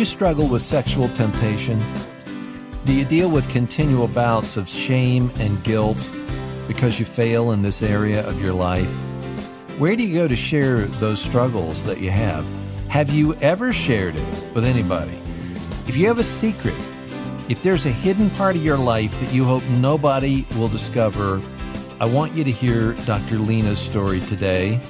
you struggle with sexual temptation? Do you deal with continual bouts of shame and guilt because you fail in this area of your life? Where do you go to share those struggles that you have? Have you ever shared it with anybody? If you have a secret, if there's a hidden part of your life that you hope nobody will discover, I want you to hear Dr. Lina's story today.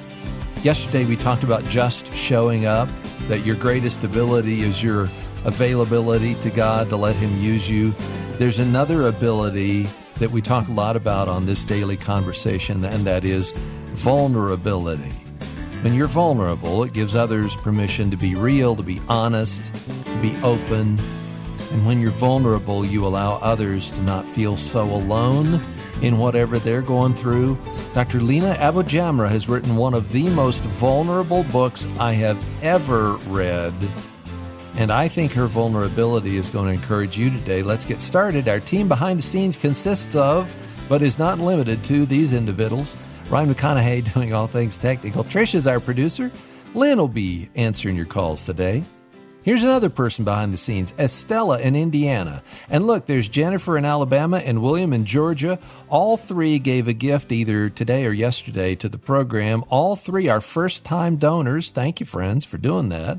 Yesterday, we talked about just showing up, that your greatest ability is your availability to God to let Him use you. There's another ability that we talk a lot about on this daily conversation, and that is vulnerability. When you're vulnerable, it gives others permission to be real, to be honest, to be open. And when you're vulnerable, you allow others to not feel so alone in whatever they're going through. Dr. Lina AbuJamra has written one of the most vulnerable books I have ever read. And I think her vulnerability is going to encourage you today. Let's get started. Our team behind the scenes consists of, but is not limited to, these individuals. Ryan McConaughey doing all things technical. Trish is our producer. Lynn will be answering your calls today. Here's another person behind the scenes, Estella in Indiana. And look, there's Jennifer in Alabama and William in Georgia. All three gave a gift either today or yesterday to the program. All three are first time donors. Thank you, friends, for doing that.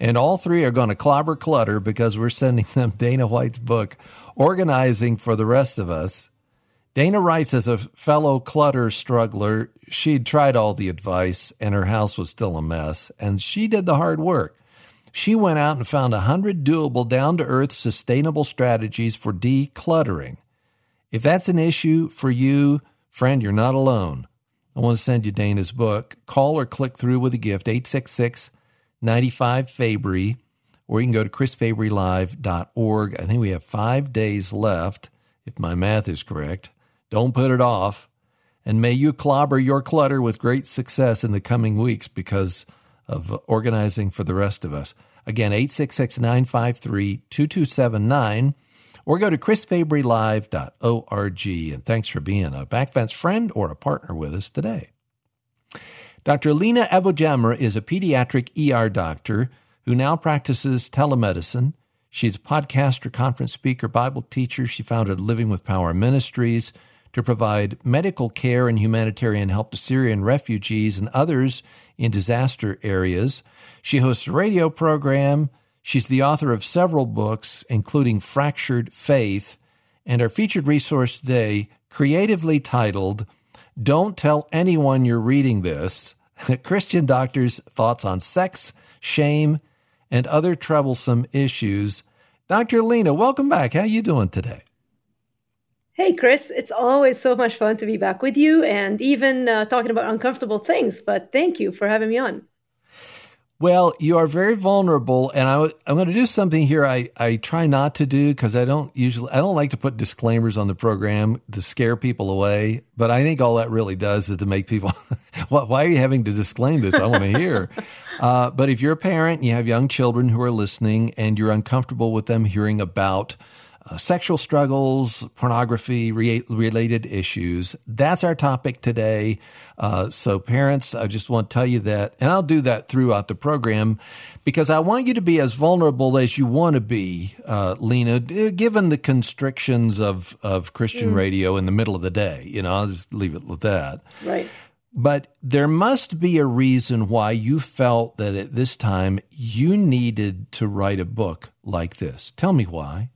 And all three are going to clobber clutter because we're sending them Dana White's book, Organizing for the Rest of Us. Dana writes as a fellow clutter struggler, she'd tried all the advice and her house was still a mess, and she did the hard work. She went out and found 100 doable, down to earth, sustainable strategies for decluttering. If that's an issue for you, friend, you're not alone. I want to send you Dana's book. Call or click through with a gift, 866 95 Fabry, or you can go to chrisfabrylive.org. I think we have five days left, if my math is correct. Don't put it off. And may you clobber your clutter with great success in the coming weeks because of organizing for the rest of us. Again, 866 953 2279 or go to chrisfabrylive.org. And thanks for being a backfence friend or a partner with us today. Dr. Lina AbuJamra is a pediatric ER doctor who now practices telemedicine. She's a podcaster, conference speaker, Bible teacher. She founded Living with Power Ministries to provide medical care and humanitarian help to Syrian refugees and others in disaster areas. She hosts a radio program. She's the author of several books, including Fractured Faith, and our featured resource today, creatively titled Don't Tell Anyone You're Reading This Christian Doctors' Thoughts on Sex, Shame, and Other Troublesome Issues. Dr. Lina, welcome back. How are you doing today? Hey, Chris, it's always so much fun to be back with you and even uh, talking about uncomfortable things. But thank you for having me on. Well, you are very vulnerable, and I, am going to do something here I, I try not to do because I don't usually I don't like to put disclaimers on the program to scare people away. But I think all that really does is to make people, why are you having to disclaim this? I want to hear. uh, but if you're a parent, and you have young children who are listening, and you're uncomfortable with them hearing about uh, sexual struggles, pornography re- related issues. That's our topic today. Uh, so, parents, I just want to tell you that, and I'll do that throughout the program because I want you to be as vulnerable as you want to be, uh, Lina, given the constrictions of, of Christian mm. radio in the middle of the day. You know, I'll just leave it with that. Right. But there must be a reason why you felt that at this time you needed to write a book like this. Tell me why.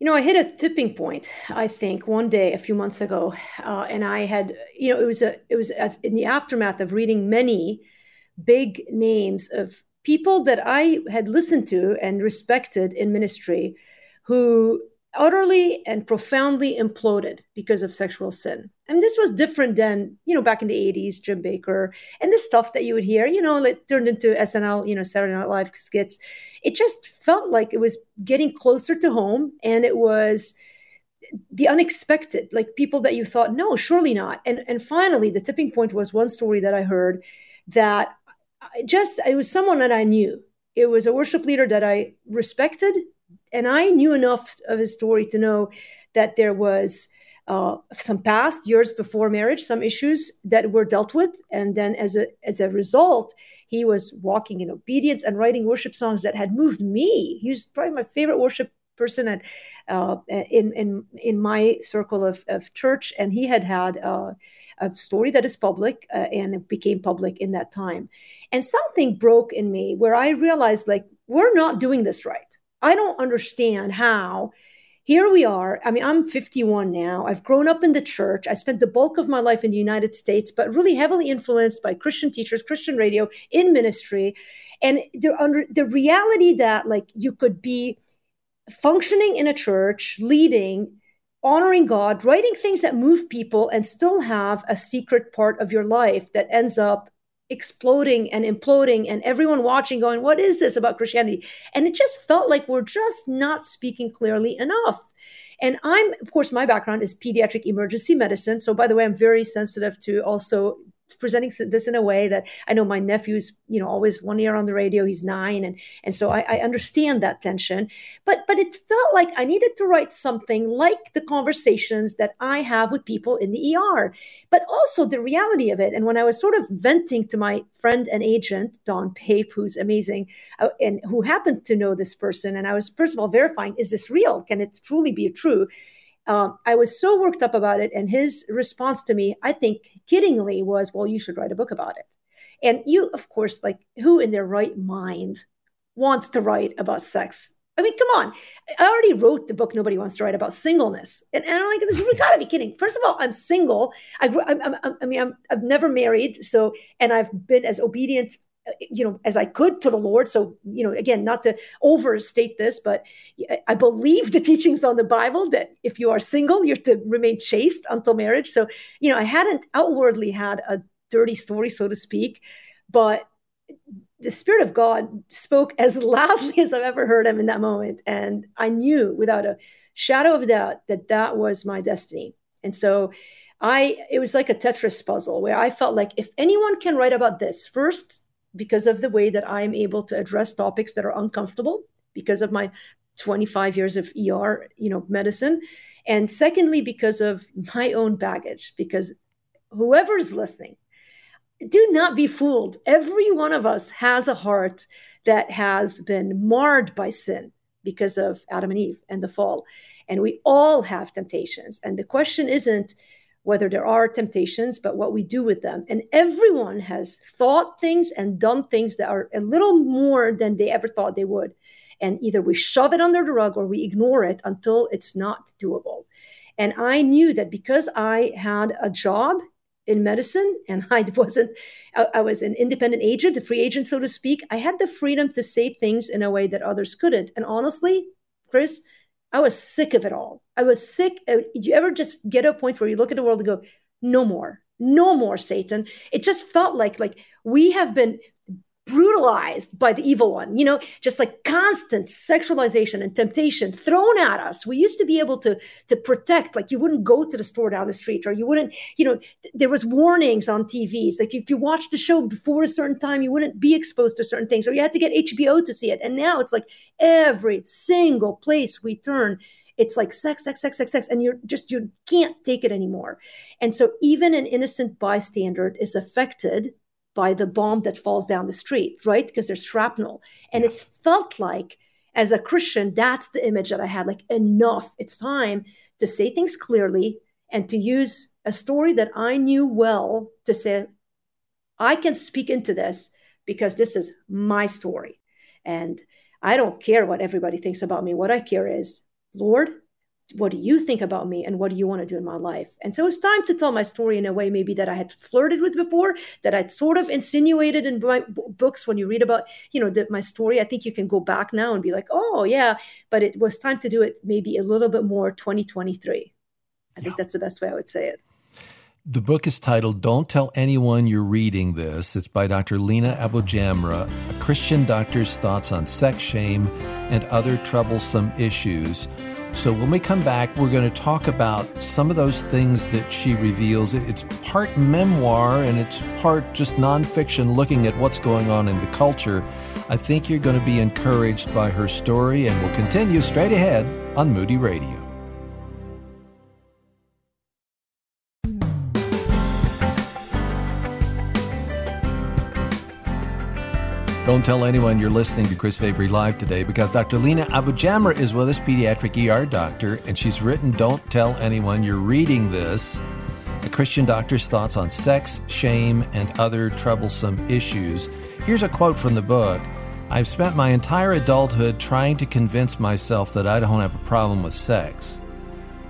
You know, I hit a tipping point. I think one day a few months ago, uh, and I had, you know, it was a, it was a, in the aftermath of reading many big names of people that I had listened to and respected in ministry, who utterly and profoundly imploded because of sexual sin. And this was different than, you know, back in the 80s, Jim Bakker and the stuff that you would hear, you know, it turned into SNL, you know, Saturday Night Live skits. It just felt like it was getting closer to home and it was the unexpected, like people that you thought, no, surely not. And and finally the tipping point was one story that I heard that I just it was someone that I knew. It was a worship leader that I respected and I knew enough of his story to know that there was uh, some past years before marriage, some issues that were dealt with, and then as a as a result, he was walking in obedience and writing worship songs that had moved me. He was probably my favorite worship person at, uh, in in in my circle of, of church, and he had had uh, a story that is public uh, and it became public in that time. And something broke in me where I realized, like, we're not doing this right. I don't understand how here we are. I mean, I'm 51 now. I've grown up in the church. I spent the bulk of my life in the United States, but really heavily influenced by Christian teachers, Christian radio, in ministry. And the, under, the reality that, like, you could be functioning in a church, leading, honoring God, writing things that move people, and still have a secret part of your life that ends up exploding and imploding and everyone watching going what is this about christianity? And it just felt like we're just not speaking clearly enough. And i'm of course my background is pediatric emergency medicine. So by the way i'm very sensitive to also presenting this in a way that I know my nephew's, you know, always one ear on the radio. He's nine, and and so I, I, understand that tension. But but it felt like I needed to write something like the conversations that I have with people in the ER, but also the reality of it. And when I was sort of venting to my friend and agent Don Pape, who's amazing, uh, and who happened to know this person, and I was first of all verifying, is this real? Can it truly be true? Um, I was so worked up about it. And his response to me, I think kiddingly, was, Well, you should write a book about it. And you, of course, like who in their right mind wants to write about sex? I mean, come on. I already wrote the book Nobody Wants to Write about singleness. And, and I'm like, this, you gotta be kidding. First of all, I'm single. I, I, I, I mean, I'm, I've never married. So, and I've been as obedient you know as i could to the lord. So you know again not to overstate this but i believe the teachings on the bible that if you are single you're to remain chaste until marriage. So you know i hadn't outwardly had a dirty story so to speak but the spirit of god spoke as loudly as i've ever heard him in that moment. And i knew without a shadow of doubt that that was my destiny. And so I it was like a Tetris puzzle where I felt like if anyone can write about this, first because of the way that I'm able to address topics that are uncomfortable because of my 25 years of ER, you know, medicine. And secondly, because of my own baggage, because whoever's listening, do not be fooled. Every one of us has a heart that has been marred by sin because of Adam and Eve and the fall. And we all have temptations. And the question isn't, whether there are temptations, but what we do with them. And everyone has thought things and done things that are a little more than they ever thought they would. And either we shove it under the rug or we ignore it until it's not doable. And I knew that because I had a job in medicine and I wasn't, I was an independent agent, a free agent, so to speak, I had the freedom to say things in a way that others couldn't. And honestly, Chris, I was sick of it all. I was sick. Did you ever just get to a point where you look at the world and go, no more, no more Satan? It just felt like like we have been brutalized by the evil one you know just like constant sexualization and temptation thrown at us. We used to be able to to protect like you wouldn't go to the store down the street or you wouldn't you know th- there was warnings on tvs like if you watched the show before a certain time you wouldn't be exposed to certain things. Or you had to get hbo to see it. And now it's like every single place we turn it's like sex sex sex sex sex and you're just you can't take it anymore. And so even an innocent bystander is affected by the bomb that falls down the street, right? Because there's shrapnel. And yes. it's felt like, as a Christian, that's the image that I had like, enough. It's time to say things clearly and to use a story that I knew well to say, I can speak into this because this is my story. And I don't care what everybody thinks about me. What I care is, Lord, what do you think about me and what do you want to do in my life and so it's time to tell my story in a way maybe that i had flirted with before that i'd sort of insinuated in my b- books when you read about you know the, my story i think you can go back now and be like oh yeah but it was time to do it maybe a little bit more 2023 i yeah. think that's the best way i would say it the book is titled Don't Tell Anyone You're Reading This. It's by Dr. Lina AbuJamra, a Christian doctor's thoughts on sex shame and other troublesome issues. So when we come back, we're going to talk about some of those things that she reveals. It's part memoir and it's part just nonfiction looking at what's going on in the culture. I think you're going to be encouraged by her story, and we'll continue straight ahead on Moody Radio. Don't tell anyone you're listening to Chris Fabry Live today because Dr. Lina AbuJamra is with us, pediatric ER doctor, and she's written Don't Tell Anyone You're Reading This, a Christian doctor's thoughts on sex, shame, and other troublesome issues. Here's a quote from the book I've spent my entire adulthood trying to convince myself that I don't have a problem with sex.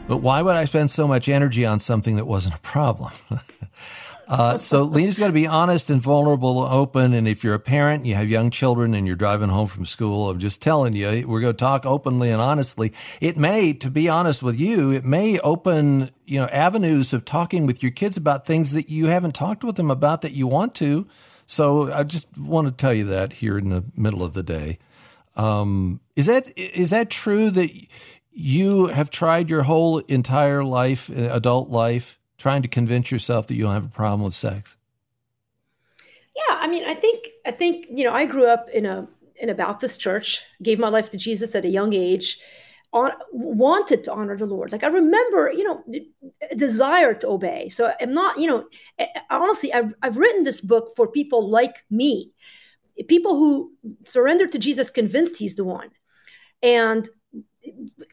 But why would I spend so much energy on something that wasn't a problem? Uh, so Lina's got to be honest and vulnerable, open. And if you're a parent, you have young children, and you're driving home from school, I'm just telling you, we're going to talk openly and honestly. It may, to be honest with you, it may open you know avenues of talking with your kids about things that you haven't talked with them about that you want to. So I just want to tell you that here in the middle of the day. Um, is that is that true that you have tried your whole entire life, adult life? Trying to convince yourself that you don't have a problem with sex? Yeah, I mean, I think I think you know, I grew up in a in a Baptist church, gave my life to Jesus at a young age, on, wanted to honor the Lord. Like I remember, you know, desire to obey. So I'm not, you know, honestly, I've I've written this book for people like me, people who surrendered to Jesus, convinced He's the one, and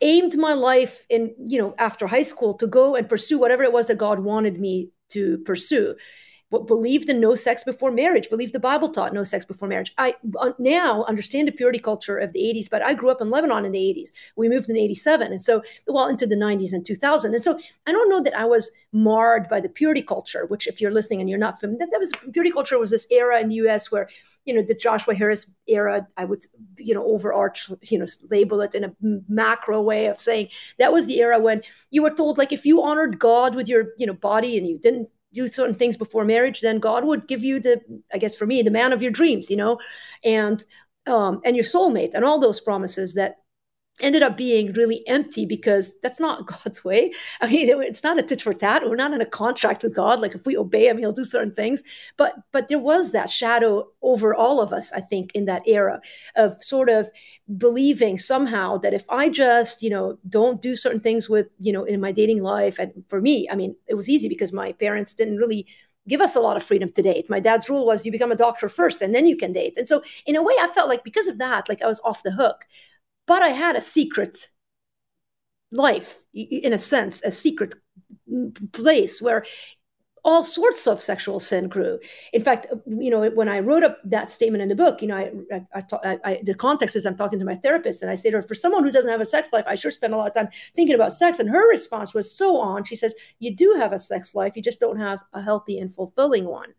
aimed my life in you know after high school to go and pursue whatever it was that god wanted me to pursue believed in no sex before marriage, believed the Bible taught no sex before marriage. I now understand the purity culture of the 80s, but I grew up in Lebanon in the 80s. We moved in 87. And so, well, into the 90s and 2000. And so I don't know that I was marred by the purity culture, which if you're listening and you're not familiar, that, that was purity culture was this era in the US where, you know, the Joshua Harris era, I would, you know, overarch, you know, label it in a macro way of saying that was the era when you were told, like, if you honored God with your, you know, body and you didn't do certain things before marriage, then God would give you the, I guess for me, the man of your dreams, you know, and um, and your soulmate, and all those promises that ended up being really empty because that's not God's way. I mean, it's not a tit for tat. We're not in a contract with God. Like if we obey Him, He'll do certain things. But but there was that shadow over all of us. I think in that era of sort of believing somehow that if I just you know don't do certain things with you know in my dating life, and for me, I mean, it was easy because my parents didn't really give us a lot of freedom to date. My dad's rule was you become a doctor first and then you can date. And so in a way I felt like because of that, like I was off the hook but I had a secret life, in a sense, a secret place where all sorts of sexual sin grew. In fact, you know, when I wrote up that statement in the book, you know, I, I, I, I, the context is I'm talking to my therapist, and I say to her, for someone who doesn't have a sex life, I sure spend a lot of time thinking about sex. And her response was so on. She says, "You do have a sex life, you just don't have a healthy and fulfilling one."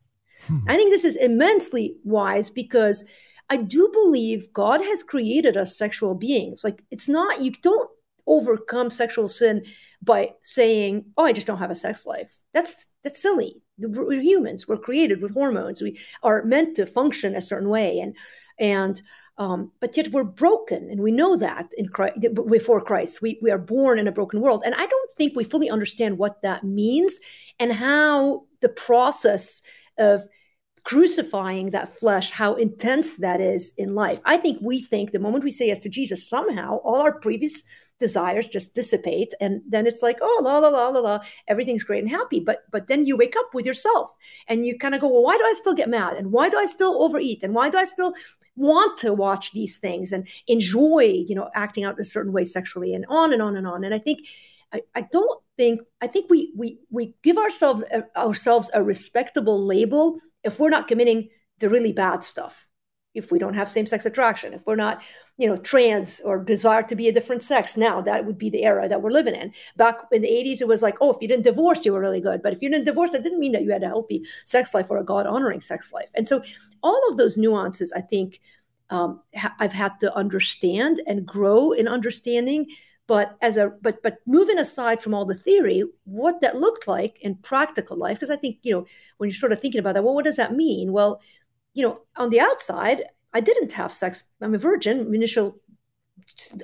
Hmm. I think this is immensely wise because I do believe God has created us sexual beings. Like it's not, you don't overcome sexual sin by saying, "Oh, I just don't have a sex life." That's that's silly. We're humans. We're created with hormones. We are meant to function a certain way, and and um, but yet we're broken, and we know that in Christ, before Christ, we we are born in a broken world, and I don't think we fully understand what that means and how the process of crucifying that flesh, how intense that is in life. I think we think the moment we say yes to Jesus, somehow all our previous desires just dissipate and then it's like oh la la la la la everything's great and happy. But but then you wake up with yourself and you kind of go well why do i still get mad? And why do i still overeat? And why do i still want to watch these things and enjoy you know acting out in a certain way sexually and on and on and on. And i think I, I don't think I think we we we give ourselves uh, ourselves a respectable label if we're not committing the really bad stuff if we don't have same-sex attraction if we're not you know trans or desire to be a different sex now that would be the era that we're living in. Back in the 80s it was like oh if you didn't divorce you were really good. But if you didn't divorce that didn't mean that you had a healthy sex life or a god honoring sex life. And so all of those nuances i think um, ha- i've had to understand and grow in understanding but as a but but moving aside from all the theory what that looked like in practical life because i think you know when you're sort of thinking about that well what does that mean? Well you know on the outside i didn't have sex. I'm a virgin. Initial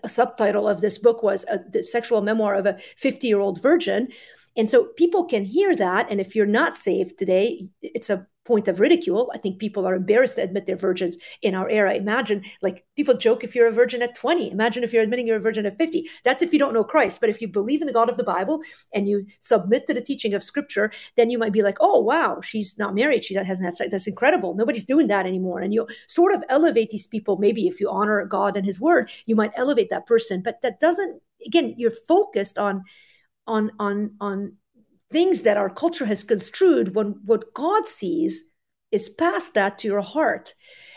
a subtitle of this book was a, the sexual memoir of a 50 year old virgin. And so people can hear that. And if you're not saved today it's a point of ridicule. I think people are embarrassed to admit they're virgins in our era. Imagine, like, people joke if you're a virgin at 20. Imagine if you're admitting you're a virgin at 50. That's if you don't know Christ. But if you believe in the God of the Bible and you submit to the teaching of Scripture, then you might be like, oh, wow, she's not married. She hasn't had sex. That's incredible. Nobody's doing that anymore. And you'll sort of elevate these people. Maybe if you honor God and His Word, you might elevate that person. But that doesn't, again, you're focused on, on, on, on, things that our culture has construed when what God sees is past that to your heart.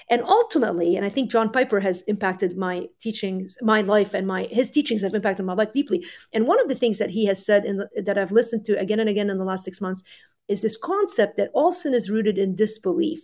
And ultimately, and I think John Piper has impacted my teachings, my life, and my his teachings have impacted my life deeply. And one of the things that he has said in the, that I've listened to again and again in the last six months is this concept that all sin is rooted in disbelief.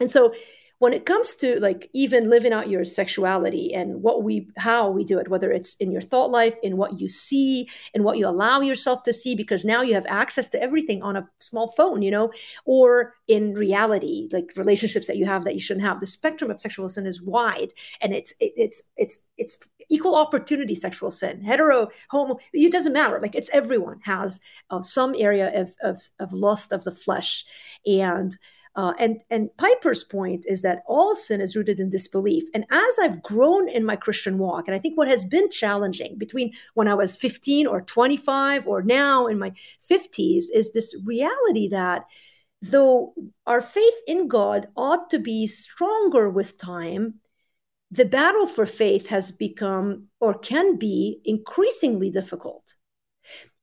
And so when it comes to like even living out your sexuality and what we how we do it whether it's in your thought life in what you see in what you allow yourself to see because now you have access to everything on a small phone you know or in reality like relationships that you have that you shouldn't have. The spectrum of sexual sin is wide and it's it, it's it's it's equal opportunity sexual sin. Hetero homo it doesn't matter. Like it's everyone has uh, some area of, of of lust of the flesh. And uh, and and Piper's point is that all sin is rooted in disbelief. And as I've grown in my Christian walk, and I think what has been challenging between when I was 15 or 25 or now in my 50s is this reality that though our faith in God ought to be stronger with time, the battle for faith has become or can be increasingly difficult.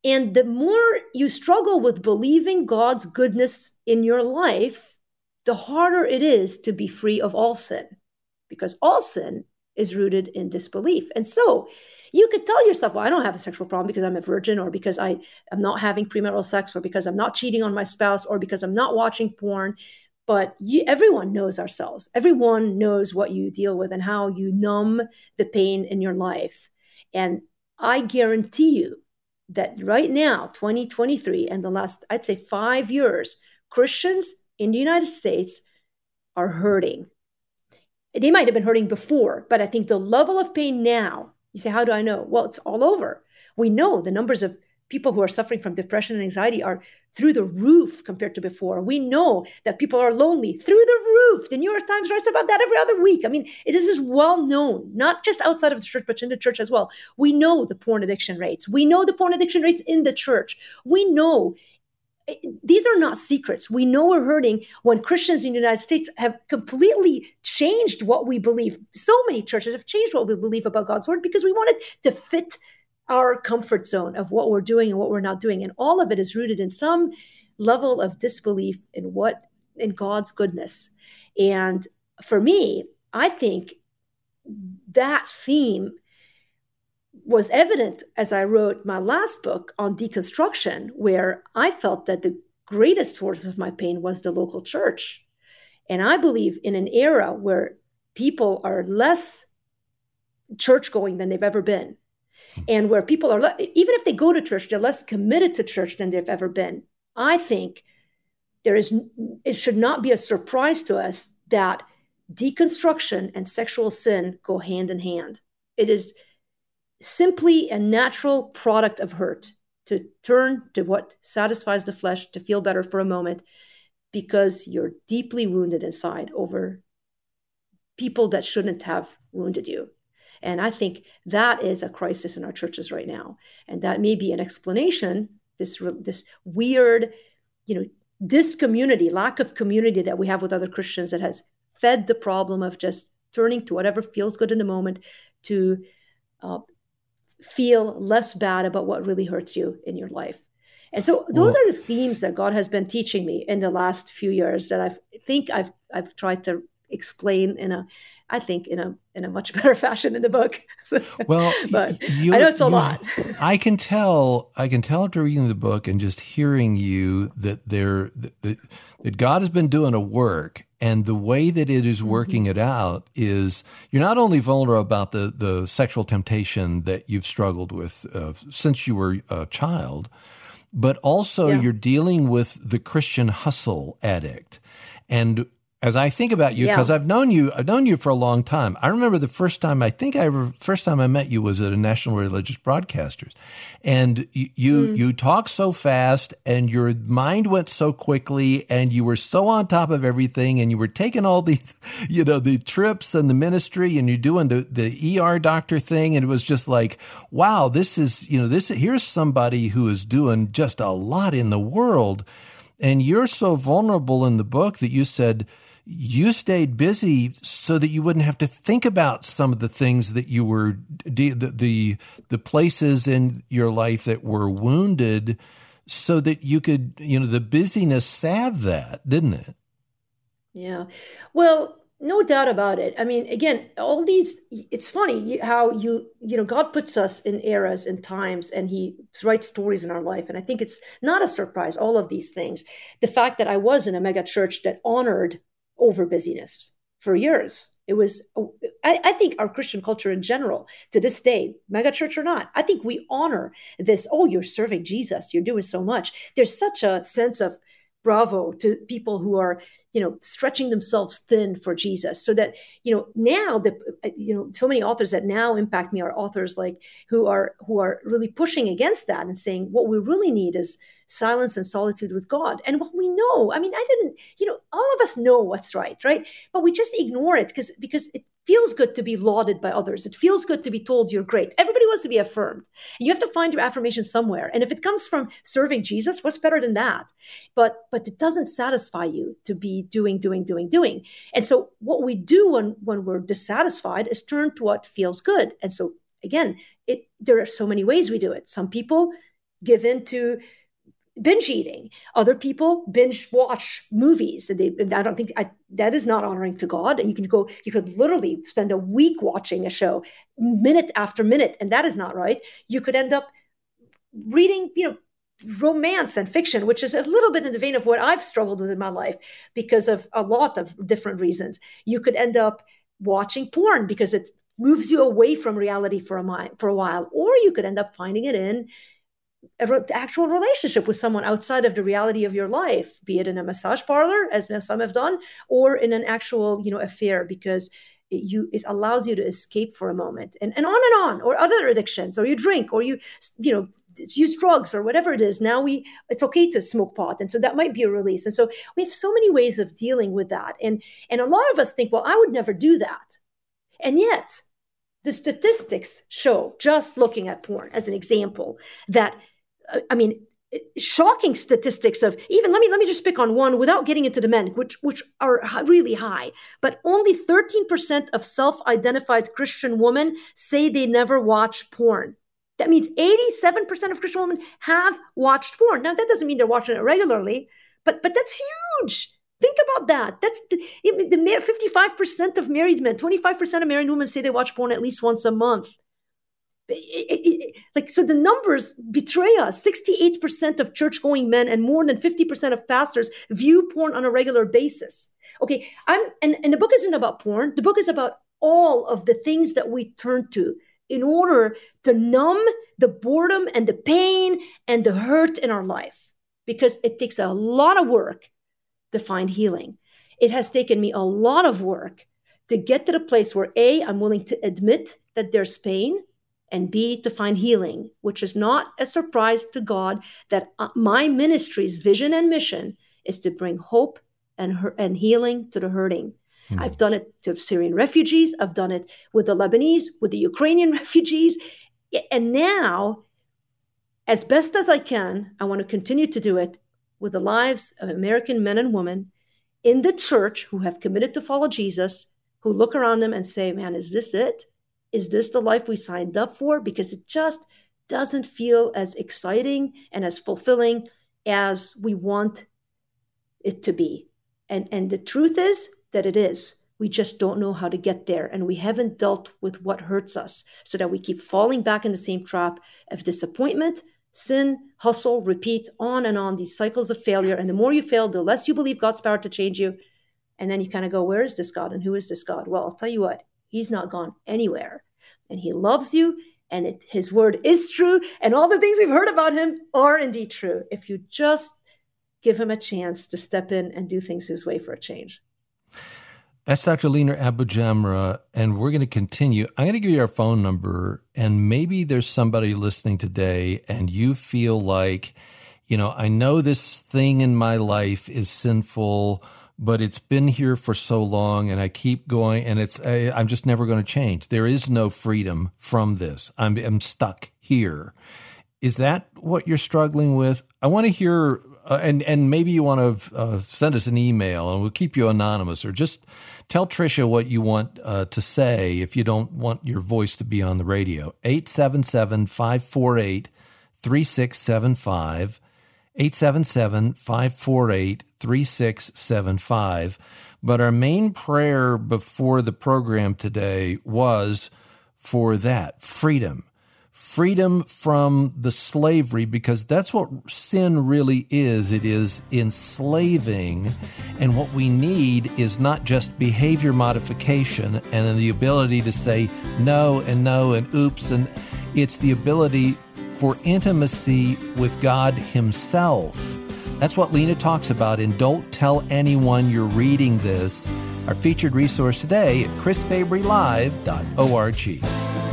And the more you struggle with believing God's goodness in your life, the harder it is to be free of all sin because all sin is rooted in disbelief. And so you could tell yourself, well, I don't have a sexual problem because I'm a virgin, or because I am not having premarital sex, or because I'm not cheating on my spouse, or because I'm not watching porn. But you, everyone knows ourselves. Everyone knows what you deal with and how you numb the pain in your life. And I guarantee you that right now, 2023, and the last, I'd say five years, Christians in the United States are hurting. They might have been hurting before, but I think the level of pain now, you say, how do I know? Well, it's all over. We know the numbers of people who are suffering from depression and anxiety are through the roof compared to before. We know that people are lonely through the roof. The New York Times writes about that every other week. I mean, this is well known, not just outside of the church, but in the church as well. We know the porn addiction rates. We know the porn addiction rates in the church. We know these are not secrets. We know we're hurting when Christians in the United States have completely changed what we believe. So many churches have changed what we believe about God's word because we wanted to fit our comfort zone of what we're doing and what we're not doing. And all of it is rooted in some level of disbelief in what in God's goodness. And for me, I think that theme was evident as I wrote my last book on deconstruction, where I felt that the greatest source of my pain was the local church. And I believe in an era where people are less church going than they've ever been. Hmm. And where people are, even if they go to church, they're less committed to church than they've ever been. I think there is, it should not be a surprise to us that deconstruction and sexual sin go hand in hand. It is simply a natural product of hurt to turn to what satisfies the flesh to feel better for a moment because you're deeply wounded inside over people that shouldn't have wounded you. And I think that is a crisis in our churches right now. And that may be an explanation, this, this weird, you know, discommunity, lack of community that we have with other Christians that has fed the problem of just turning to whatever feels good in the moment to uh, feel less bad about what really hurts you in your life. And so those well, are the themes that God has been teaching me in the last few years that I think I've I've tried to explain in a I think in a in a much better fashion in the book. well, but you, I know it's a you, lot. I can tell. I can tell after reading the book and just hearing you that there that, that God has been doing a work, and the way that it is working mm-hmm. it out is you're not only vulnerable about the the sexual temptation that you've struggled with uh, since you were a child, but also yeah. you're dealing with the Christian hustle addict, and as I think about you, because yeah. I've known you, I've known you for a long time. I remember the first time I think I ever first time I met you was at a National Religious Broadcasters, and you you, mm. you talk so fast, and your mind went so quickly, and you were so on top of everything, and you were taking all these, you know, the trips and the ministry, and you're doing the the ER doctor thing, and it was just like, wow, this is you know this here's somebody who is doing just a lot in the world, and you're so vulnerable in the book that you said you stayed busy so that you wouldn't have to think about some of the things that you were the the, the places in your life that were wounded so that you could you know the busyness salved that didn't it? Yeah. Well no doubt about it. I mean again all these it's funny how you you know god puts us in eras and times and he writes stories in our life. And i think it's not a surprise all of these things. The fact that i was in a mega church that honored over busyness for years. It was, I, I, think our Christian culture in general, to this day, megachurch or not, I think we honor this. Oh, you're serving Jesus. You're doing so much. There's such a sense of bravo to people who are, you know, stretching themselves thin for Jesus. So that, you know, now the, you know, so many authors that now impact me are authors like who are who are really pushing against that and saying what we really need is silence and solitude with God. And what we know, I mean, I didn't, you know, all of us know what's right, right? But we just ignore it because because it feels good to be lauded by others. It feels good to be told you're great. Everybody wants to be affirmed. You have to find your affirmation somewhere. And if it comes from serving Jesus, what's better than that? But but it doesn't satisfy you to be doing, doing, doing, doing. And so what we do when when we're dissatisfied is turn to what feels good. And so again, it there are so many ways we do it. Some people give in to binge eating. Other people binge watch movies. And they, I don't think I, that is not honoring to God. And you can go, you could literally spend a week watching a show, minute after minute, and that is not right. You could end up reading, you know, romance and fiction, which is a little bit in the vein of what I've struggled with in my life because of a lot of different reasons. You could end up watching porn because it moves you away from reality for a for a while, or you could end up finding it in a actual relationship with someone outside of the reality of your life, be it in a massage parlor, as some have done, or in an actual, you know, affair, because it, you it allows you to escape for a moment, and and on and on, or other addictions, or you drink, or you you know use drugs or whatever it is. Now we it's okay to smoke pot and so that might be a release and so we have so many ways of dealing with that and and a lot of us think well i would never do that. And yet the statistics show just looking at porn as an example that uh, I mean, shocking statistics of even let me let me just pick on one without getting into the men which which are really high but only 13% of self-identified christian women say they never watch porn. That means 87% of christian women have watched porn. Now that doesn't mean they're watching it regularly but but that's huge think about that. That's the, the 55% of married men 25% of married women say they watch porn at least once a month. It, it, like so the numbers betray us. 68% of church going men and more than 50% of pastors view porn on a regular basis. Okay i'm and, and the book isn't about porn. The book is about all of the things that we turn to in order to numb the boredom and the pain and the hurt in our life. Because it takes a lot of work to find healing it has taken me a lot of work to get to the place where a i'm willing to admit that there's pain and B, to find healing, which is not a surprise to God that uh, my ministry's vision and mission is to bring hope and, and healing to the hurting. Hmm. I've done it to Syrian refugees, I've done it with the Lebanese, with the Ukrainian refugees. And now, as best as I can, I want to continue to do it with the lives of American men and women in the church who have committed to follow Jesus, who look around them and say, Man, is this it? is this the life we signed up for? Because it just doesn't feel as exciting and as fulfilling as we want it to be. And, and the truth is that it is. We just don't know how to get there. And we haven't dealt with what hurts us so that we keep falling back in the same trap of disappointment, sin, hustle, repeat, on and on these cycles of failure. And the more you fail, the less you believe God's power to change you. And then you kind of go, where is this God and who is this God? Well, I'll tell you what, He's not gone anywhere. And he loves you, and it, his word is true. And all the things we've heard about him are indeed true. If you just give him a chance to step in and do things his way for a change. That's Dr. Lina AbuJamra, and we're going to continue. I'm going to give you our phone number, and maybe there's somebody listening today, and you feel like, you know, I know this thing in my life is sinful, but it's been here for so long, and I keep going, and it's I, am just never going to change. There is no freedom from this. I'm, I'm stuck here. Is that what you're struggling with? I want to hear, uh, and and maybe you want to uh, send us an email, and we'll keep you anonymous, or just Tell Tricia what you want uh, to say if you don't want your voice to be on the radio. 877 548 3675. 877 548 3675. But our main prayer before the program today was for that freedom freedom from the slavery because that's what sin really is. It is enslaving. And what we need is not just behavior modification and the ability to say no and no and oops and it's the ability for intimacy with God himself. That's what Lina talks about in Don't Tell Anyone You're Reading This, our featured resource today at chrisfabrylive.org.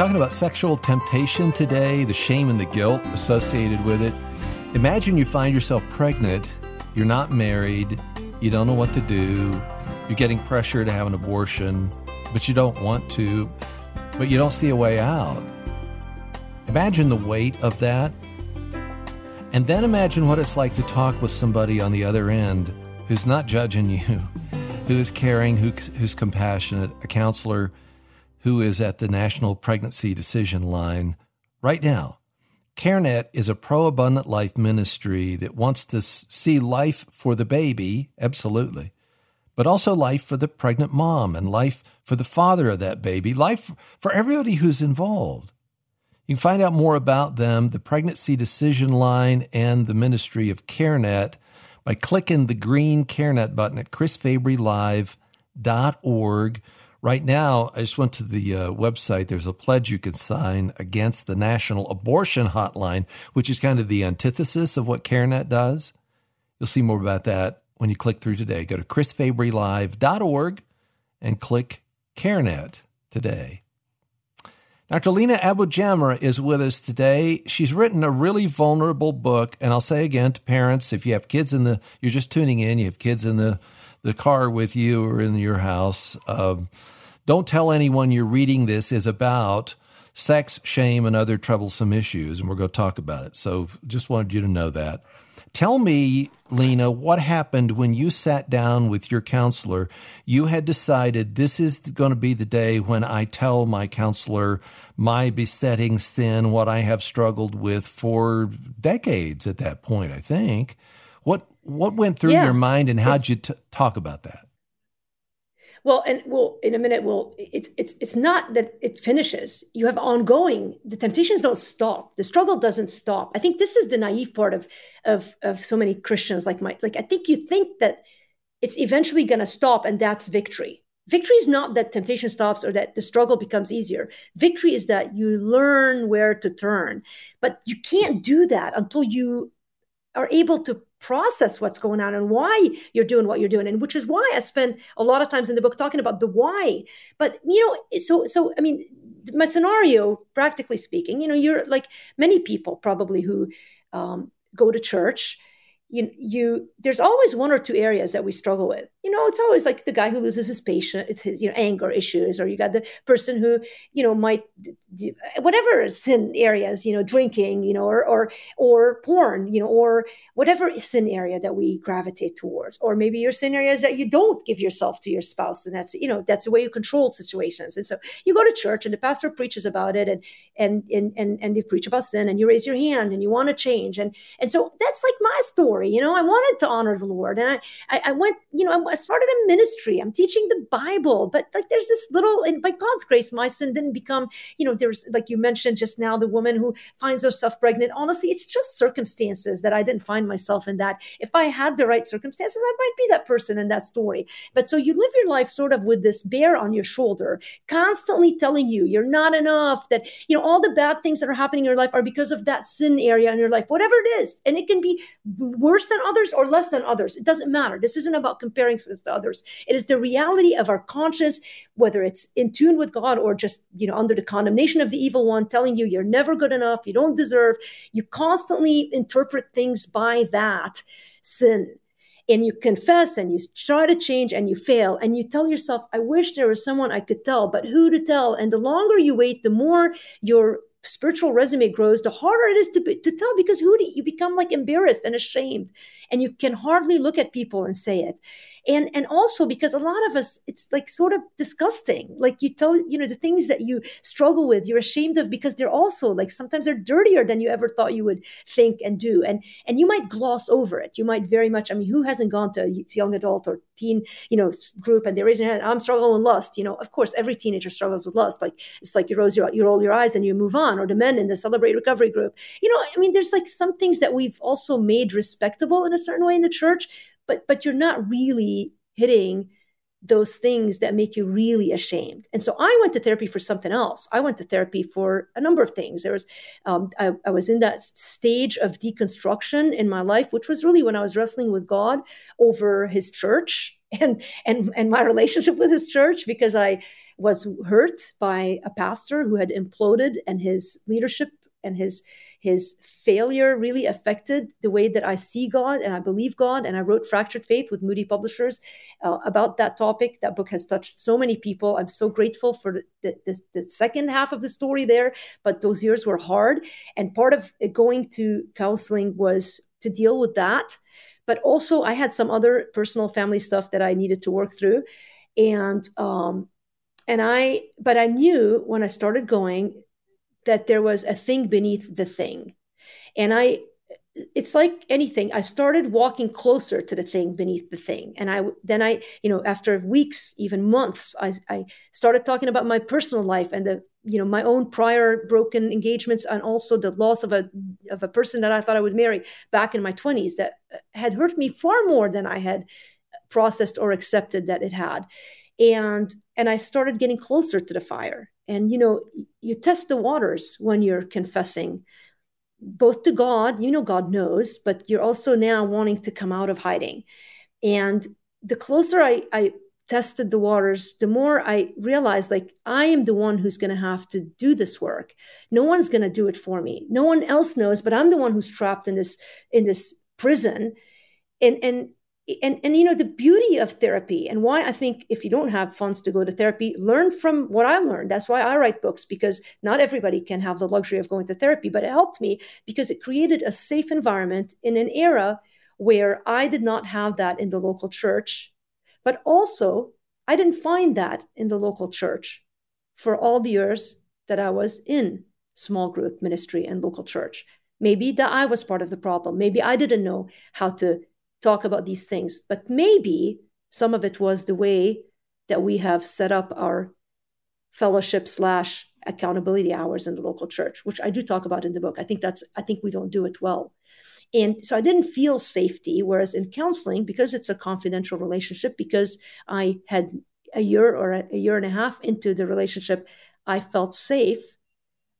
talking about sexual temptation today, the shame and the guilt associated with it. Imagine you find yourself pregnant, you're not married, you don't know what to do, you're getting pressure to have an abortion, but you don't want to, but you don't see a way out. Imagine the weight of that. And then imagine what it's like to talk with somebody on the other end who's not judging you, who is caring, who, who's compassionate, a counselor who is at the National Pregnancy Decision Line right now. CareNet is a pro abundant life ministry that wants to see life for the baby, absolutely, but also life for the pregnant mom and life for the father of that baby, life for everybody who's involved. You can find out more about them, the Pregnancy Decision Line, and the ministry of CareNet by clicking the green CareNet button at chrisfabrylive.org. Right now, I just went to the uh, website. There's a pledge you can sign against the National Abortion Hotline, which is kind of the antithesis of what CareNet does. You'll see more about that when you click through today. Go to chrisfabrylive.org and click CareNet today. Dr. Lina AbuJamra is with us today. She's written a really vulnerable book, and I'll say again to parents, if you have kids in the, you're just tuning in, you have kids in the the car with you or in your house. Um, don't tell anyone you're reading this is about sex, shame, and other troublesome issues, and we're going to talk about it. So just wanted you to know that. Tell me, Lina, what happened when you sat down with your counselor? You had decided this is going to be the day when I tell my counselor my besetting sin, what I have struggled with for decades at that point, I think. What went through yeah, your mind, and how'd you t- talk about that? Well, and well, in a minute, well, it's it's it's not that it finishes. You have ongoing. The temptations don't stop. The struggle doesn't stop. I think this is the naive part of of of so many Christians. Like my like, I think you think that it's eventually going to stop, and that's victory. Victory is not that temptation stops or that the struggle becomes easier. Victory is that you learn where to turn, but you can't do that until you are able to process what's going on and why you're doing what you're doing and which is why i spend a lot of times in the book talking about the why. But you know so so i mean my scenario practically speaking you know you're like many people probably who um, go to church you you there's always one or two areas that we struggle with. You know it's always like the guy who loses his patient it's his you know anger issues or you got the person who you know might do, whatever sin areas you know drinking you know or or or porn you know or whatever sin area that we gravitate towards. Or maybe your sin areas that you don't give yourself to your spouse and that's you know that's the way you control situations. And so you go to church and the pastor preaches about it and and and and, and they preach about sin and you raise your hand and you want to change. And and so that's like my story story. You know, I wanted to honor the Lord. And I, I, I went, you know, I started a ministry. I'm teaching the Bible. But like there's this little, and by God's grace, my sin didn't become, you know, there's like you mentioned just now, the woman who finds herself pregnant. Honestly, it's just circumstances that I didn't find myself in that. If I had the right circumstances, I might be that person in that story. But so you live your life sort of with this bear on your shoulder, constantly telling you you're not enough, that, you know, all the bad things that are happening in your life are because of that sin area in your life, whatever it is. And it can be worse than others or less than others. It doesn't matter. This isn't about comparing us to others. It is the reality of our conscience, whether it's in tune with God or just, you know, under the condemnation of the evil one, telling you you're never good enough, you don't deserve. You constantly interpret things by that sin and you confess and you try to change and you fail and you tell yourself i wish there was someone i could tell but who to tell and the longer you wait the more your spiritual resume grows, the harder it is to, be, to tell because who do you become like embarrassed and ashamed, and you can hardly look at people and say it and and also because a lot of us it's like sort of disgusting. Like you tell you know the things that you struggle with you're ashamed of because they're also like sometimes they're dirtier than you ever thought you would think and do. And and you might gloss over it. You might very much i mean who hasn't gone to a young adult or teen you know group and they're raising their hand i'm struggling with lust. You know of course every teenager struggles with lust. Like it's like you your you roll your eyes and you move on or the men in the celebrate recovery group. You know i mean there's like some things that we've also made respectable in a certain way in the church but but you're not really hitting those things that make you really ashamed. And so I went to therapy for something else. I went to therapy for a number of things. There was, um, I, I, was in that stage of deconstruction in my life, which was really when I was wrestling with God over His church and and and my relationship with His church because I was hurt by a pastor who had imploded and his leadership and his his failure really affected the way that I see God and I believe God. And I wrote Fractured Faith with Moody Publishers uh, about that topic. That book has touched so many people. I'm so grateful for the, the, the, second half of the story there. But those years were hard. And part of going to counseling was to deal with that. But also, I had some other personal family stuff that I needed to work through. And, um, and I, but I knew when I started going that there was a thing beneath the thing. And I, it's like anything. I started walking closer to the thing beneath the thing. And I, then I, you know, after weeks, even months, I, I started talking about my personal life and the, you know, my own prior broken engagements and also the loss of a, of a person that I thought I would marry back in my 20s that had hurt me far more than I had processed or accepted that it had. And, and I started getting closer to the fire and you know you test the waters when you're confessing both to god you know god knows but you're also now wanting to come out of hiding. And the closer i, I tested the waters the more i realized like i am the one who's going to have to do this work. No one's going to do it for me. No one else knows but i'm the one who's trapped in this in this prison. And and and and you know the beauty of therapy and why i think if you don't have funds to go to therapy learn from what i learned. That's why i write books because not everybody can have the luxury of going to therapy but it helped me because it created a safe environment in an era where i did not have that in the local church but also i didn't find that in the local church for all the years that i was in small group ministry and local church. Maybe that i was part of the problem. Maybe i didn't know how to talk about these things. But maybe some of it was the way that we have set up our fellowship slash accountability hours in the local church, which I do talk about in the book. I think that's I think we don't do it well. And so I didn't feel safety. Whereas in counseling, because it's a confidential relationship, because I had a year or a year and a half into the relationship, I felt safe.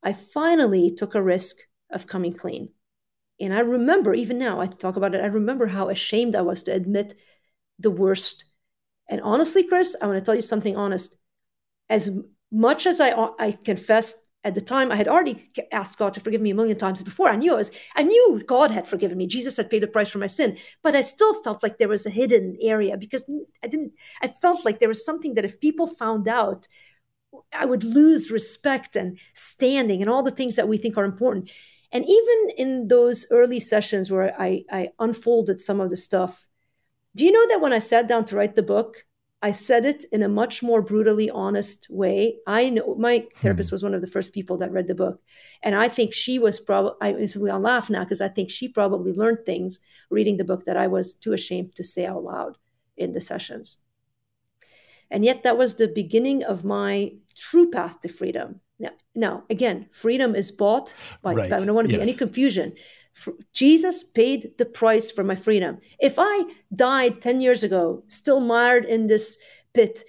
I finally took a risk of coming clean. And I remember, even now, I talk about it, I remember how ashamed I was to admit the worst. And honestly, Chris, I want to tell you something honest. As much as I, I confessed at the time, I had already asked God to forgive me a million times before. I knew I was, I knew God had forgiven me. Jesus had paid the price for my sin, but I still felt like there was a hidden area because I didn't. I felt like there was something that if people found out, I would lose respect and standing and all the things that we think are important. And even in those early sessions where I, I unfolded some of the stuff, do you know that when I sat down to write the book, I said it in a much more brutally honest way. I know my therapist hmm. was one of the first people that read the book, and I think she was probably. I we all laugh now because I think she probably learned things reading the book that I was too ashamed to say out loud in the sessions. And yet, that was the beginning of my true path to freedom. Now, now again, freedom is bought by. Right. I don't want to yes. be any confusion. Jesus paid the price for my freedom. If I died 10 years ago, still mired in this pit,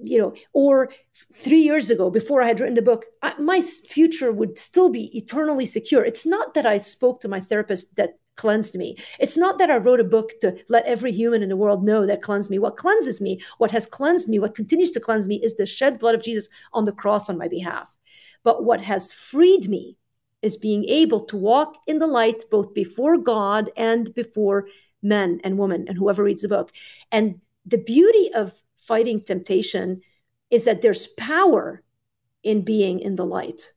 you know, or three years ago before I had written the book, I, my future would still be eternally secure. It's not that I spoke to my therapist that cleansed me. It's not that I wrote a book to let every human in the world know that cleansed me. What cleanses me, what has cleansed me, what continues to cleanse me is the shed blood of Jesus on the cross on my behalf. But what has freed me is being able to walk in the light both before God and before men and women and whoever reads the book. And the beauty of fighting temptation is that there's power in being in the light.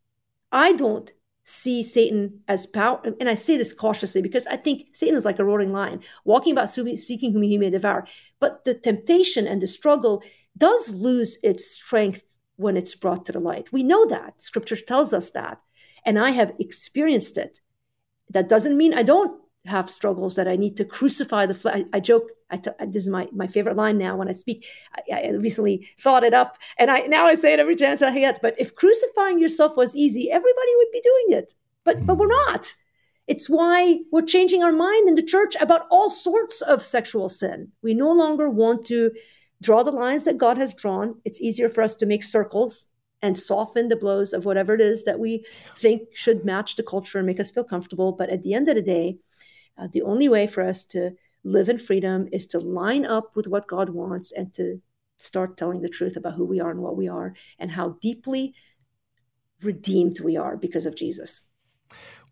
I don't see Satan as power, and I say this cautiously because I think Satan is like a roaring lion, walking about seeking whom he may devour. But the temptation and the struggle does lose its strength when it's brought to the light. We know that. Scripture tells us that and I have experienced it. That doesn't mean I don't have struggles that I need to crucify the flesh. I, I, joke. I t- this is my, my favorite line now when I speak. I, I, recently thought it up, and I now I say it every chance I get. But if crucifying yourself was easy, everybody would be doing it. But but we're hmm. not. It's why we're changing our mind in the church about all sorts of sexual sin. We no longer want to draw the lines that God has drawn. It's easier for us to make circles and soften the blows of whatever it is that we think should match the culture and make us feel comfortable. But at the end of the day, uh, the only way for us to live in freedom is to line up with what God wants and to start telling the truth about who we are and what we are and how deeply redeemed we are because of Jesus.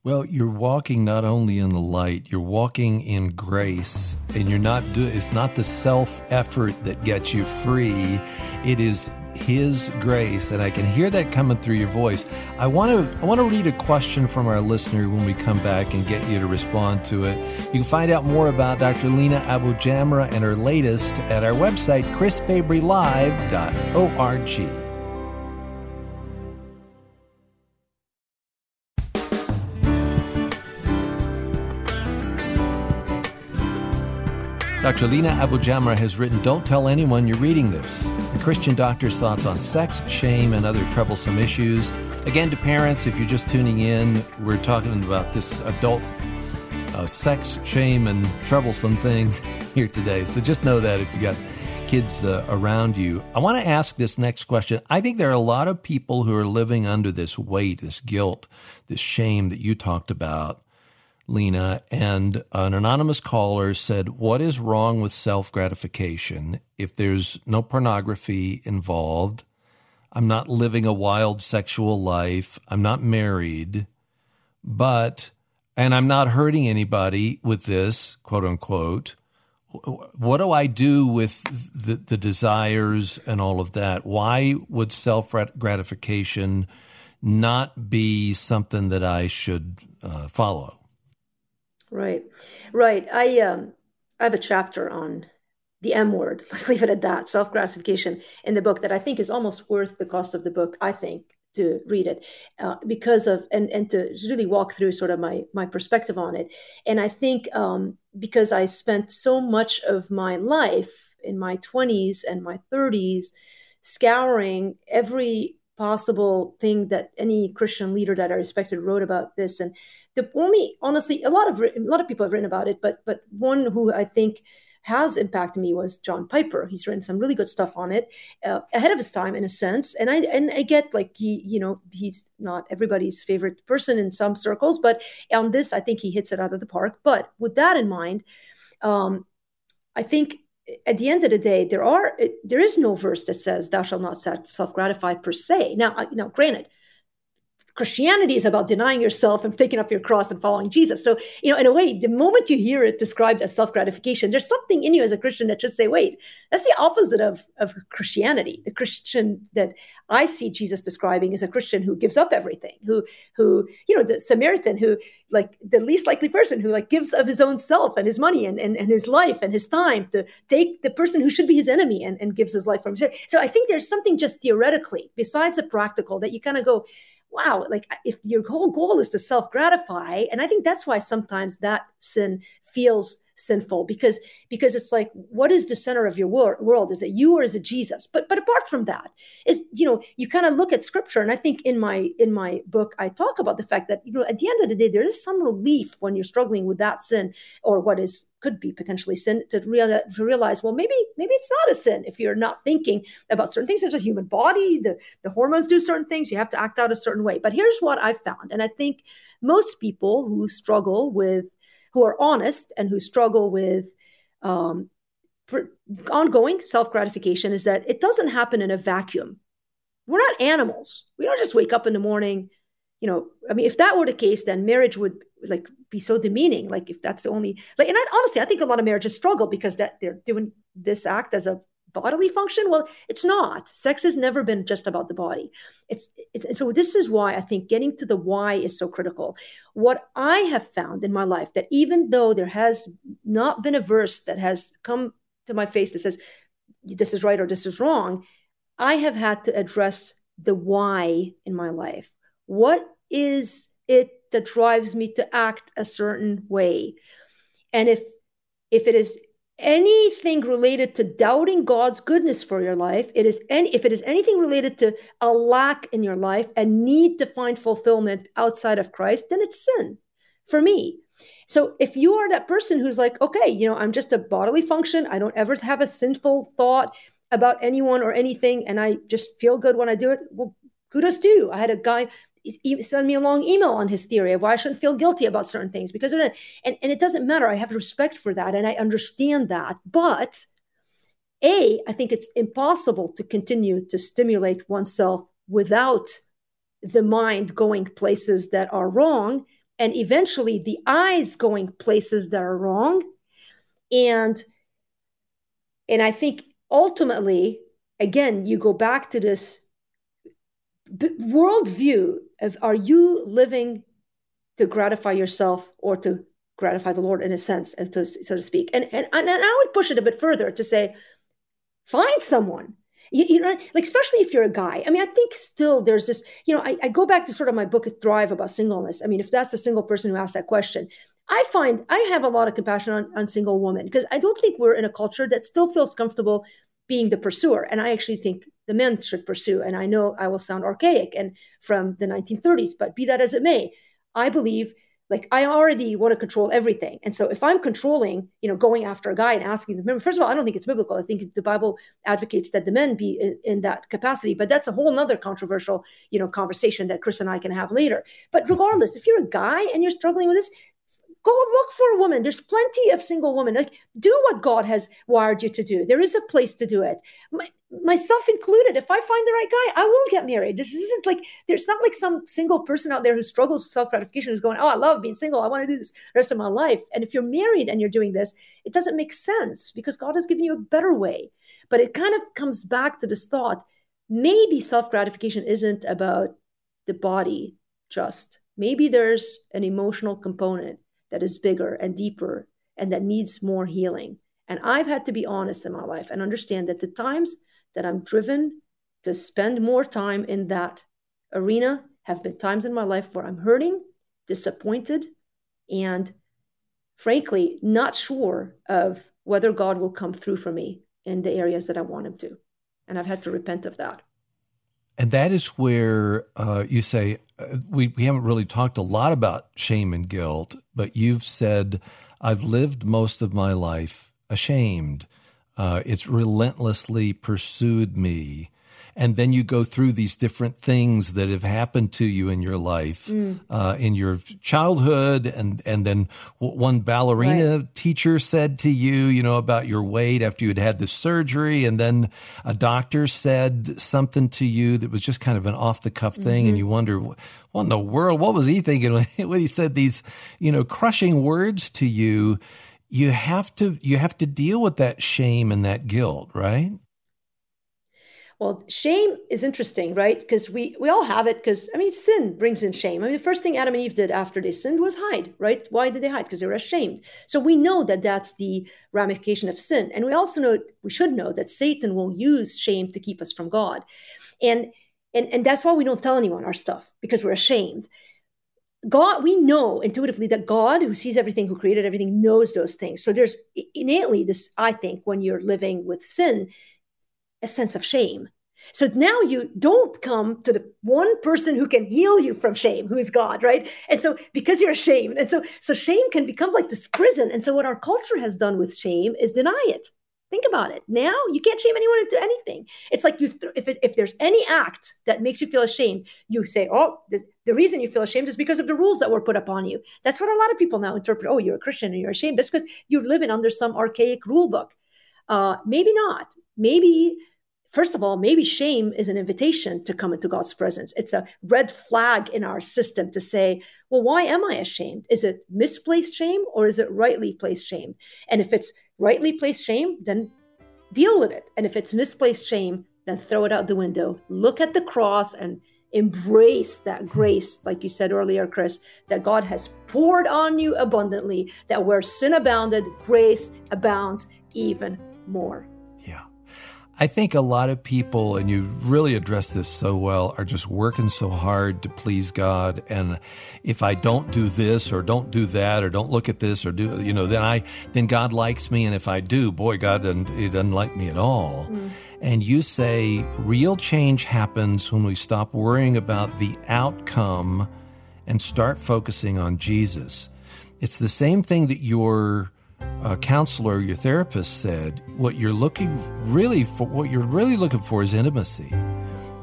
Well, you're walking not only in the light, you're walking in grace, and you're not do it's not the self effort that gets you free. It is his grace, and I can hear that coming through your voice. I want to I want to read a question from our listener when we come back and get you to respond to it. You can find out more about Dr. Lina AbuJamra and her latest at our website, chrisfabrylive.org. Dr. Lina AbuJamra has written Don't Tell Anyone You're Reading This, a Christian doctor's thoughts on sex, shame, and other troublesome issues. Again, to parents, if you're just tuning in, we're talking about this adult uh, sex, shame, and troublesome things here today. So just know that if you got kids uh, around you. I want to ask this next question. I think there are a lot of people who are living under this weight, this guilt, this shame that you talked about. Lina, and an anonymous caller said, What is wrong with self gratification if there's no pornography involved? I'm not living a wild sexual life. I'm not married, but, and I'm not hurting anybody with this, quote unquote. What do I do with the, the desires and all of that? Why would self gratification not be something that I should uh, follow? Right, right. I um, I have a chapter on the M word. Let's leave it at that. Self gratification in the book that I think is almost worth the cost of the book. I think to read it uh, because of and and to really walk through sort of my my perspective on it. And I think um, because I spent so much of my life in my twenties and my thirties scouring every possible thing that any Christian leader that I respected wrote about this. And the only honestly a lot of a lot of people have written about it but but one who i think has impacted me was john piper. He's written some really good stuff on it uh, ahead of his time in a sense. And i and i get like he you know he's not everybody's favorite person in some circles but on this i think he hits it out of the park. But with that in mind um, i think at the end of the day, there are there is no verse that says "Thou shalt not self gratify" per se. Now, now, granted, Christianity is about denying yourself and taking up your cross and following Jesus. So, you know, in a way, the moment you hear it described as self gratification, there's something in you as a Christian that should say, wait, that's the opposite of, of Christianity. The Christian that I see Jesus describing is a Christian who gives up everything, who, who, you know, the Samaritan who, like, the least likely person who, like, gives of his own self and his money and, and, and his life and his time to take the person who should be his enemy and, and gives his life for him. So I think there's something just theoretically, besides the practical, that you kind of go, wow, like if your whole goal is to self gratify, and I think that's why sometimes that sin feels sinful because because it's like what is the center of your world? Is it you or is it jesus? But but apart from that is you know you kind of look at scripture and i think in my in my book i talk about the fact that you know at the end of the day there is some relief when you're struggling with that sin or what is could be potentially sin to, real, to realize well maybe maybe it's not a sin if you're not thinking about certain things. There's a human body the, the hormones do certain things. You have to act out a certain way. But here's what i found. And i think most people who struggle with who are honest and who struggle with um, ongoing self gratification is that it doesn't happen in a vacuum. We're not animals. We don't just wake up in the morning. You know, I mean, if that were the case, then marriage would like be so demeaning. Like if that's the only like, and I, honestly, I think a lot of marriages struggle because that they're doing this act as a bodily function? Well it's not. Sex has never been just about the body. It's, it's and so this is why i think getting to the why is so critical. What i have found in my life that even though there has not been a verse that has come to my face that says this is right or this is wrong i have had to address the why in my life. What is it that drives me to act a certain way? And if if it is anything related to doubting God's goodness for your life, it is any if it is anything related to a lack in your life and need to find fulfillment outside of Christ, then it's sin for me. So if you are that person who's like, okay, you know, I'm just a bodily function, I don't ever have a sinful thought about anyone or anything, and I just feel good when I do it. Well, kudos to you. I had a guy send me a long email on his theory of why I shouldn't feel guilty about certain things because. And, and it doesn't matter. I have respect for that and I understand that. But A, I think it's impossible to continue to stimulate oneself without the mind going places that are wrong and eventually the eyes going places that are wrong. And and I think ultimately, again, you go back to this worldview are you living to gratify yourself or to gratify the Lord in a sense, and to, so to speak. And, and, and I would push it a bit further to say, find someone. You, you, know, like especially if you're a guy. I mean, I think still there's this. You know, I, I go back to sort of my book Thrive about singleness. I mean, if that's a single person who asked that question, I find I have a lot of compassion on, on single women because I don't think we're in a culture that still feels comfortable being the pursuer. And I actually think the men should pursue. And I know I will sound archaic and from the 1930s, but be that as it may, I believe like I already want to control everything. And so if I'm controlling, you know, going after a guy and asking them, first of all, I don't think it's biblical. I think the Bible advocates that the men be in, in that capacity, but that's a whole nother controversial, you know, conversation that Chris and I can have later. But regardless, if you're a guy and you're struggling with this, go look for a woman. There's plenty of single women. Like do what God has wired you to do. There is a place to do it. My, myself included. If I find the right guy, I will get married. This isn't like there's not like some single person out there who struggles with self gratification who's going, "Oh, I love being single. I want to do this rest of my life." And if you're married and you're doing this, it doesn't make sense because God has given you a better way. But it kind of comes back to this thought: maybe self gratification isn't about the body just. Maybe there's an emotional component that is bigger and deeper and that needs more healing. And I've had to be honest in my life and understand that the times that I'm driven to spend more time in that arena have been times in my life where I'm hurting, disappointed, and frankly, not sure of whether God will come through for me in the areas that I want Him to. And I've had to repent of that. And that is where uh, you say, we, we haven't really talked a lot about shame and guilt, but you've said, I've lived most of my life ashamed. Uh, it's relentlessly pursued me. And then you go through these different things that have happened to you in your life, mm. uh, in your childhood, and and then one ballerina right. teacher said to you, you know, about your weight after you had had the surgery, and then a doctor said something to you that was just kind of an off the cuff thing, mm-hmm. and you wonder, what in the world, what was he thinking when he said these, you know, crushing words to you? You have to you have to deal with that shame and that guilt, right? Well, shame is interesting, right? Because we we all have it. Because I mean, sin brings in shame. I mean, the first thing Adam and Eve did after they sinned was hide, right? Why did they hide? Because they were ashamed. So we know that that's the ramification of sin, and we also know we should know that Satan will use shame to keep us from God, and and and that's why we don't tell anyone our stuff because we're ashamed. God, we know intuitively that God, who sees everything, who created everything, knows those things. So there's innately this, I think, when you're living with sin, a sense of shame. So now you don't come to the one person who can heal you from shame, who is God, right? And so because you're ashamed, and so so shame can become like this prison. And so what our culture has done with shame is deny it. Think about it. Now you can't shame anyone into anything. It's like you, if it, if there's any act that makes you feel ashamed, you say, "Oh, the, the reason you feel ashamed is because of the rules that were put upon you." That's what a lot of people now interpret. Oh, you're a Christian and you're ashamed. That's because you're living under some archaic rule book. Uh, maybe not. Maybe First of all, maybe shame is an invitation to come into God's presence. It's a red flag in our system to say, well, why am I ashamed? Is it misplaced shame or is it rightly placed shame? And if it's rightly placed shame, then deal with it. And if it's misplaced shame, then throw it out the window. Look at the cross and embrace that hmm. grace, like you said earlier, Chris, that God has poured on you abundantly, that where sin abounded, grace abounds even more. I think a lot of people, and you really address this so well, are just working so hard to please God. And if I don't do this or don't do that or don't look at this or do, you know, then I, then God likes me. And if I do, boy, God doesn't, he doesn't like me at all. Mm. And you say real change happens when we stop worrying about the outcome and start focusing on Jesus. It's the same thing that you're uh, counselor, your therapist said, what you're looking really for, what you're really looking for is intimacy.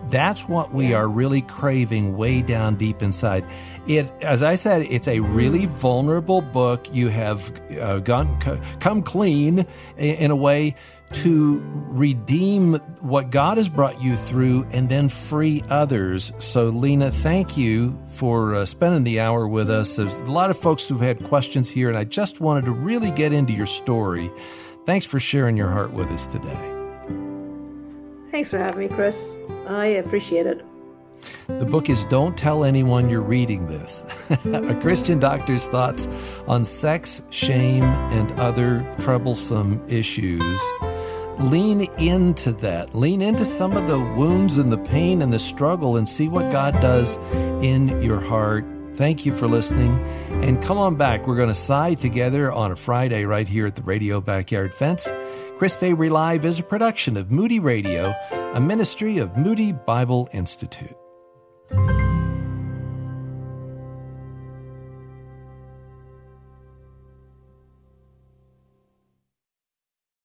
That's what we are really craving way down deep inside. It, as I said, it's a really vulnerable book. You have uh, gone, come clean in a way to redeem what God has brought you through and then free others. So, Lina, thank you for uh, spending the hour with us. There's a lot of folks who've had questions here, and I just wanted to really get into your story. Thanks for sharing your heart with us today. Thanks for having me, Chris. I appreciate it. The book is Don't Tell Anyone You're Reading This A Christian Doctor's Thoughts on Sex, Shame, and Other Troublesome Issues lean into that. Lean into some of the wounds and the pain and the struggle and see what God does in your heart. Thank you for listening. And come on back. We're going to sigh together on a Friday right here at the Radio Backyard Fence. Chris Fabry Live is a production of Moody Radio, a ministry of Moody Bible Institute.